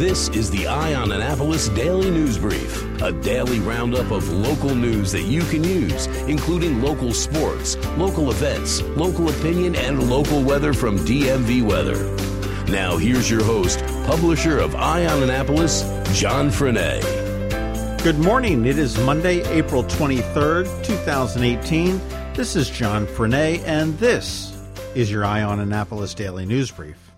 This is the Eye on Annapolis Daily News Brief, a daily roundup of local news that you can use, including local sports, local events, local opinion, and local weather from DMV Weather. Now, here's your host, publisher of Eye on Annapolis, John Frenaye. Good morning. It is Monday, April 23rd, 2018. This is John Frenaye, and this is your Eye on Annapolis Daily News Brief.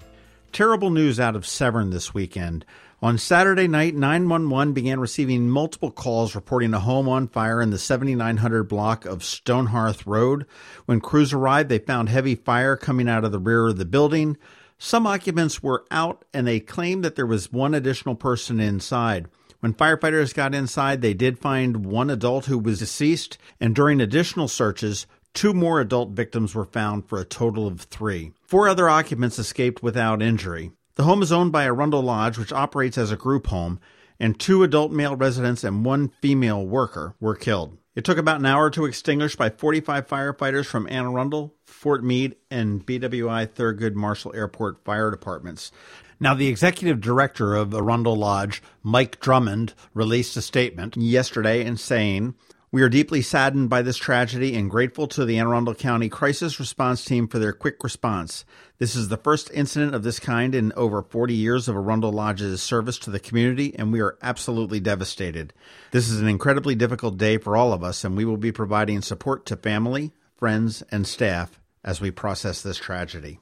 Terrible news out of Severn this weekend. On Saturday night, 911 began receiving multiple calls reporting a home on fire in the 7900 block of Stonehearth Road. When crews arrived, they found heavy fire coming out of the rear of the building. Some occupants were out and they claimed that there was one additional person inside. When firefighters got inside, they did find one adult who was deceased, and during additional searches, Two more adult victims were found for a total of three. Four other occupants escaped without injury. The home is owned by Arundel Lodge, which operates as a group home, and two adult male residents and one female worker were killed. It took about an hour to extinguish by 45 firefighters from Anne Arundel, Fort Meade, and BWI Thurgood Marshall Airport fire departments. Now, the executive director of Arundel Lodge, Mike Drummond, released a statement yesterday in saying, we are deeply saddened by this tragedy and grateful to the Anne Arundel County Crisis Response Team for their quick response. This is the first incident of this kind in over 40 years of Arundel Lodge's service to the community, and we are absolutely devastated. This is an incredibly difficult day for all of us, and we will be providing support to family, friends, and staff as we process this tragedy.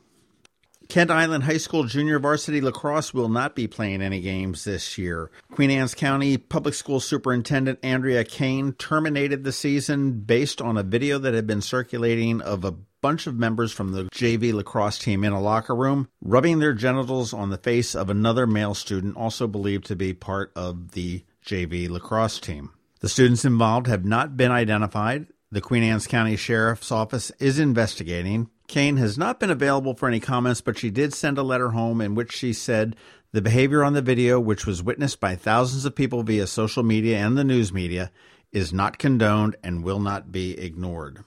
Kent Island High School junior varsity lacrosse will not be playing any games this year. Queen Anne's County Public School Superintendent Andrea Kane terminated the season based on a video that had been circulating of a bunch of members from the JV lacrosse team in a locker room rubbing their genitals on the face of another male student, also believed to be part of the JV lacrosse team. The students involved have not been identified. The Queen Anne's County Sheriff's Office is investigating. Kane has not been available for any comments, but she did send a letter home in which she said the behavior on the video, which was witnessed by thousands of people via social media and the news media, is not condoned and will not be ignored.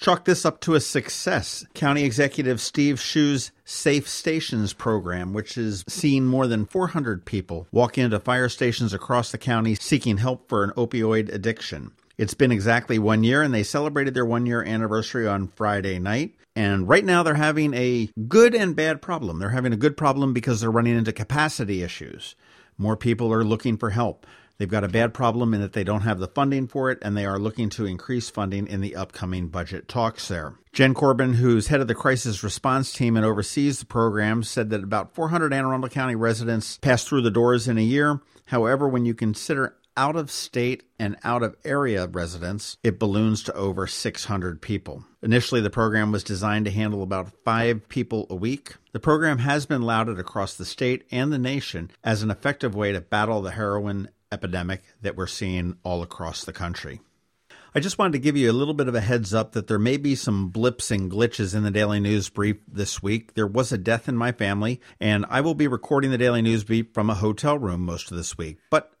Chalk this up to a success. County Executive Steve Schuh's Safe Stations program, which has seen more than 400 people walk into fire stations across the county seeking help for an opioid addiction. It's been exactly one year, and they celebrated their one year anniversary on Friday night. And right now, they're having a good and bad problem. They're having a good problem because they're running into capacity issues. More people are looking for help. They've got a bad problem in that they don't have the funding for it, and they are looking to increase funding in the upcoming budget talks there. Jen Corbin, who's head of the crisis response team and oversees the program, said that about 400 Anne Arundel County residents pass through the doors in a year. However, when you consider out of state and out of area residents, it balloons to over 600 people. Initially, the program was designed to handle about five people a week. The program has been lauded across the state and the nation as an effective way to battle the heroin epidemic that we're seeing all across the country. I just wanted to give you a little bit of a heads up that there may be some blips and glitches in the Daily News Brief this week. There was a death in my family, and I will be recording the Daily News Brief from a hotel room most of this week. But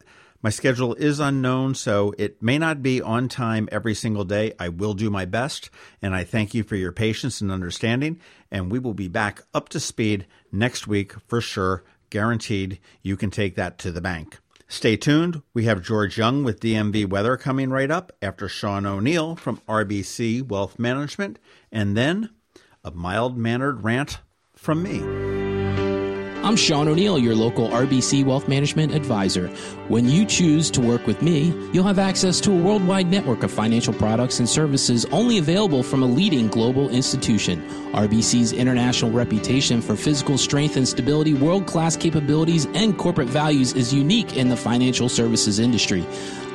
my schedule is unknown, so it may not be on time every single day. I will do my best, and I thank you for your patience and understanding. And we will be back up to speed next week for sure. Guaranteed, you can take that to the bank. Stay tuned. We have George Young with DMV Weather coming right up after Sean O'Neill from RBC Wealth Management, and then a mild mannered rant from me. I'm Sean O'Neill, your local RBC Wealth Management Advisor. When you choose to work with me, you'll have access to a worldwide network of financial products and services only available from a leading global institution. RBC's international reputation for physical strength and stability, world class capabilities, and corporate values is unique in the financial services industry.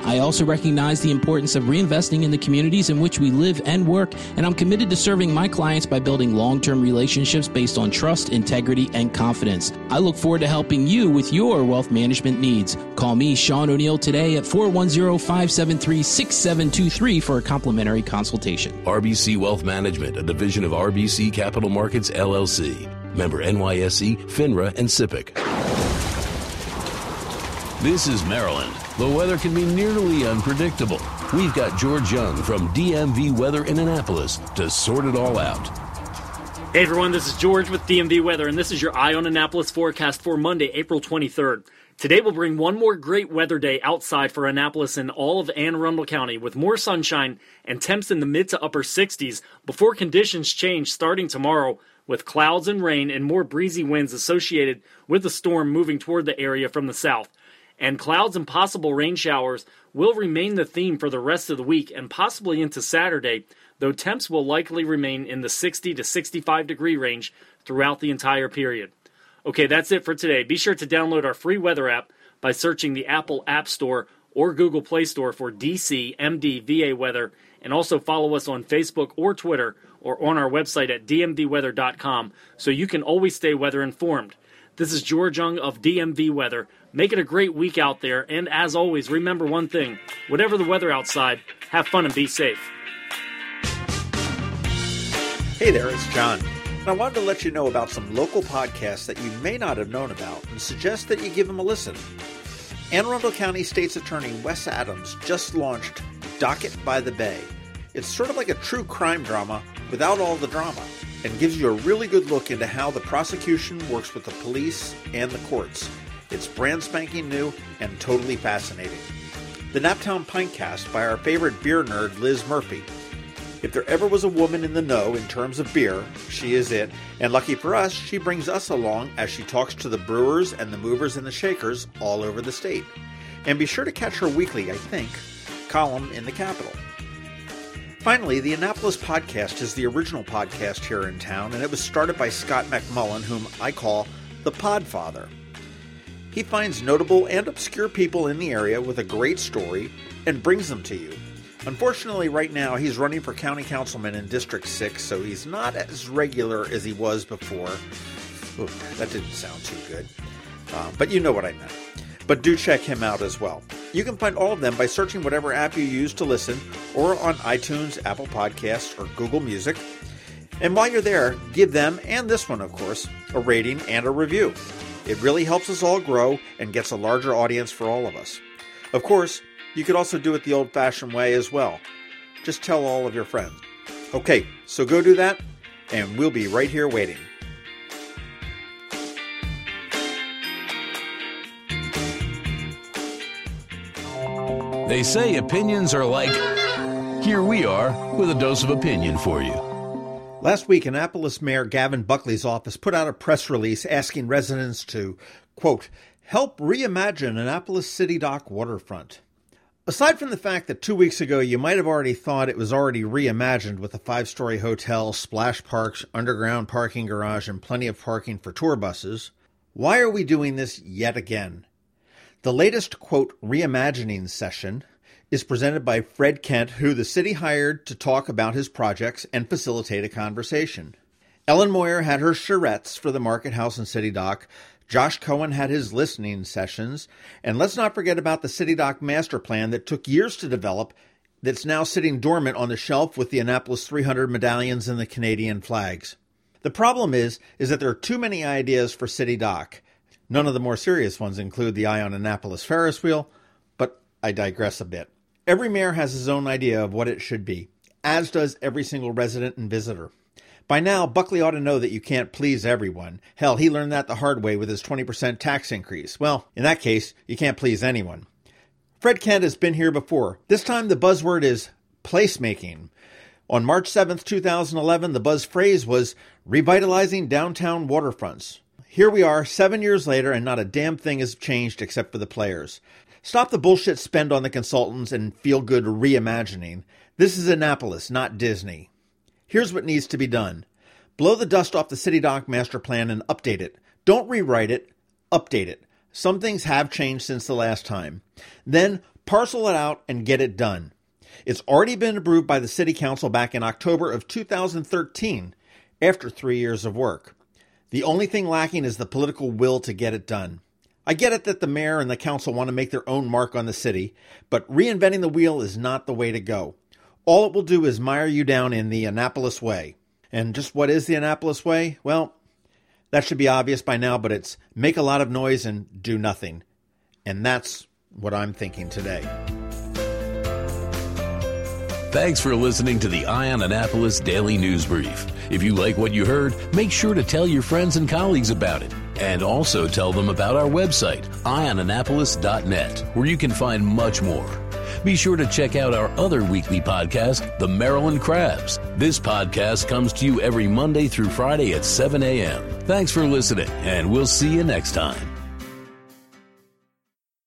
I also recognize the importance of reinvesting in the communities in which we live and work, and I'm committed to serving my clients by building long term relationships based on trust, integrity, and confidence. I look forward to helping you with your wealth management needs. Call me, Sean O'Neill, today at 410 573 6723 for a complimentary consultation. RBC Wealth Management, a division of RBC Capital Markets LLC. Member NYSE, FINRA, and SIPC. This is Maryland. The weather can be nearly unpredictable. We've got George Young from DMV Weather in Annapolis to sort it all out. Hey everyone, this is George with DMV Weather, and this is your Eye on Annapolis forecast for Monday, April 23rd. Today will bring one more great weather day outside for Annapolis and all of Anne Arundel County with more sunshine and temps in the mid to upper 60s before conditions change starting tomorrow with clouds and rain and more breezy winds associated with the storm moving toward the area from the south. And clouds and possible rain showers will remain the theme for the rest of the week and possibly into Saturday, though temps will likely remain in the 60 to 65 degree range throughout the entire period. Okay, that's it for today. Be sure to download our free weather app by searching the Apple App Store or Google Play Store for DC MD VA weather and also follow us on Facebook or Twitter or on our website at dmvweather.com so you can always stay weather informed. This is George Young of DMV Weather. Make it a great week out there, and as always, remember one thing whatever the weather outside, have fun and be safe. Hey there, it's John. And I wanted to let you know about some local podcasts that you may not have known about and suggest that you give them a listen. Anne Arundel County State's Attorney Wes Adams just launched Docket by the Bay. It's sort of like a true crime drama without all the drama and gives you a really good look into how the prosecution works with the police and the courts. It's brand spanking new and totally fascinating. The Naptown Pintcast by our favorite beer nerd Liz Murphy. If there ever was a woman in the know in terms of beer, she is it, and lucky for us, she brings us along as she talks to the brewers and the movers and the shakers all over the state. And be sure to catch her weekly, I think, column in the Capital. Finally, the Annapolis Podcast is the original podcast here in town, and it was started by Scott McMullen, whom I call the Podfather. He finds notable and obscure people in the area with a great story and brings them to you. Unfortunately, right now he's running for county councilman in District 6, so he's not as regular as he was before. Ooh, that didn't sound too good. Uh, but you know what I meant. But do check him out as well. You can find all of them by searching whatever app you use to listen, or on iTunes, Apple Podcasts, or Google Music. And while you're there, give them, and this one, of course, a rating and a review. It really helps us all grow and gets a larger audience for all of us. Of course, you could also do it the old fashioned way as well. Just tell all of your friends. Okay, so go do that, and we'll be right here waiting. They say opinions are like. Here we are with a dose of opinion for you. Last week, Annapolis Mayor Gavin Buckley's office put out a press release asking residents to, quote, help reimagine Annapolis City Dock waterfront. Aside from the fact that two weeks ago you might have already thought it was already reimagined with a five story hotel, splash parks, underground parking garage, and plenty of parking for tour buses, why are we doing this yet again? The latest, quote, reimagining session is presented by Fred Kent, who the city hired to talk about his projects and facilitate a conversation. Ellen Moyer had her charrettes for the Market House and City Dock. Josh Cohen had his listening sessions. And let's not forget about the City Dock master plan that took years to develop that's now sitting dormant on the shelf with the Annapolis 300 medallions and the Canadian flags. The problem is is that there are too many ideas for City Dock. None of the more serious ones include the Eye on Annapolis Ferris wheel, but I digress a bit. Every mayor has his own idea of what it should be, as does every single resident and visitor. By now, Buckley ought to know that you can't please everyone. Hell, he learned that the hard way with his 20% tax increase. Well, in that case, you can't please anyone. Fred Kent has been here before. This time the buzzword is placemaking. On March 7th, 2011, the buzz phrase was revitalizing downtown waterfronts. Here we are, seven years later, and not a damn thing has changed except for the players. Stop the bullshit spend on the consultants and feel good reimagining. This is Annapolis, not Disney. Here's what needs to be done blow the dust off the City Dock master plan and update it. Don't rewrite it, update it. Some things have changed since the last time. Then Parcel it out and get it done. It's already been approved by the City Council back in October of 2013 after three years of work. The only thing lacking is the political will to get it done. I get it that the mayor and the council want to make their own mark on the city, but reinventing the wheel is not the way to go. All it will do is mire you down in the Annapolis way. And just what is the Annapolis way? Well, that should be obvious by now, but it's make a lot of noise and do nothing. And that's what I'm thinking today. Thanks for listening to the Eye on Annapolis Daily News Brief. If you like what you heard, make sure to tell your friends and colleagues about it. And also tell them about our website, eyeonannapolis.net, where you can find much more. Be sure to check out our other weekly podcast, The Maryland Crabs. This podcast comes to you every Monday through Friday at 7 a.m. Thanks for listening, and we'll see you next time.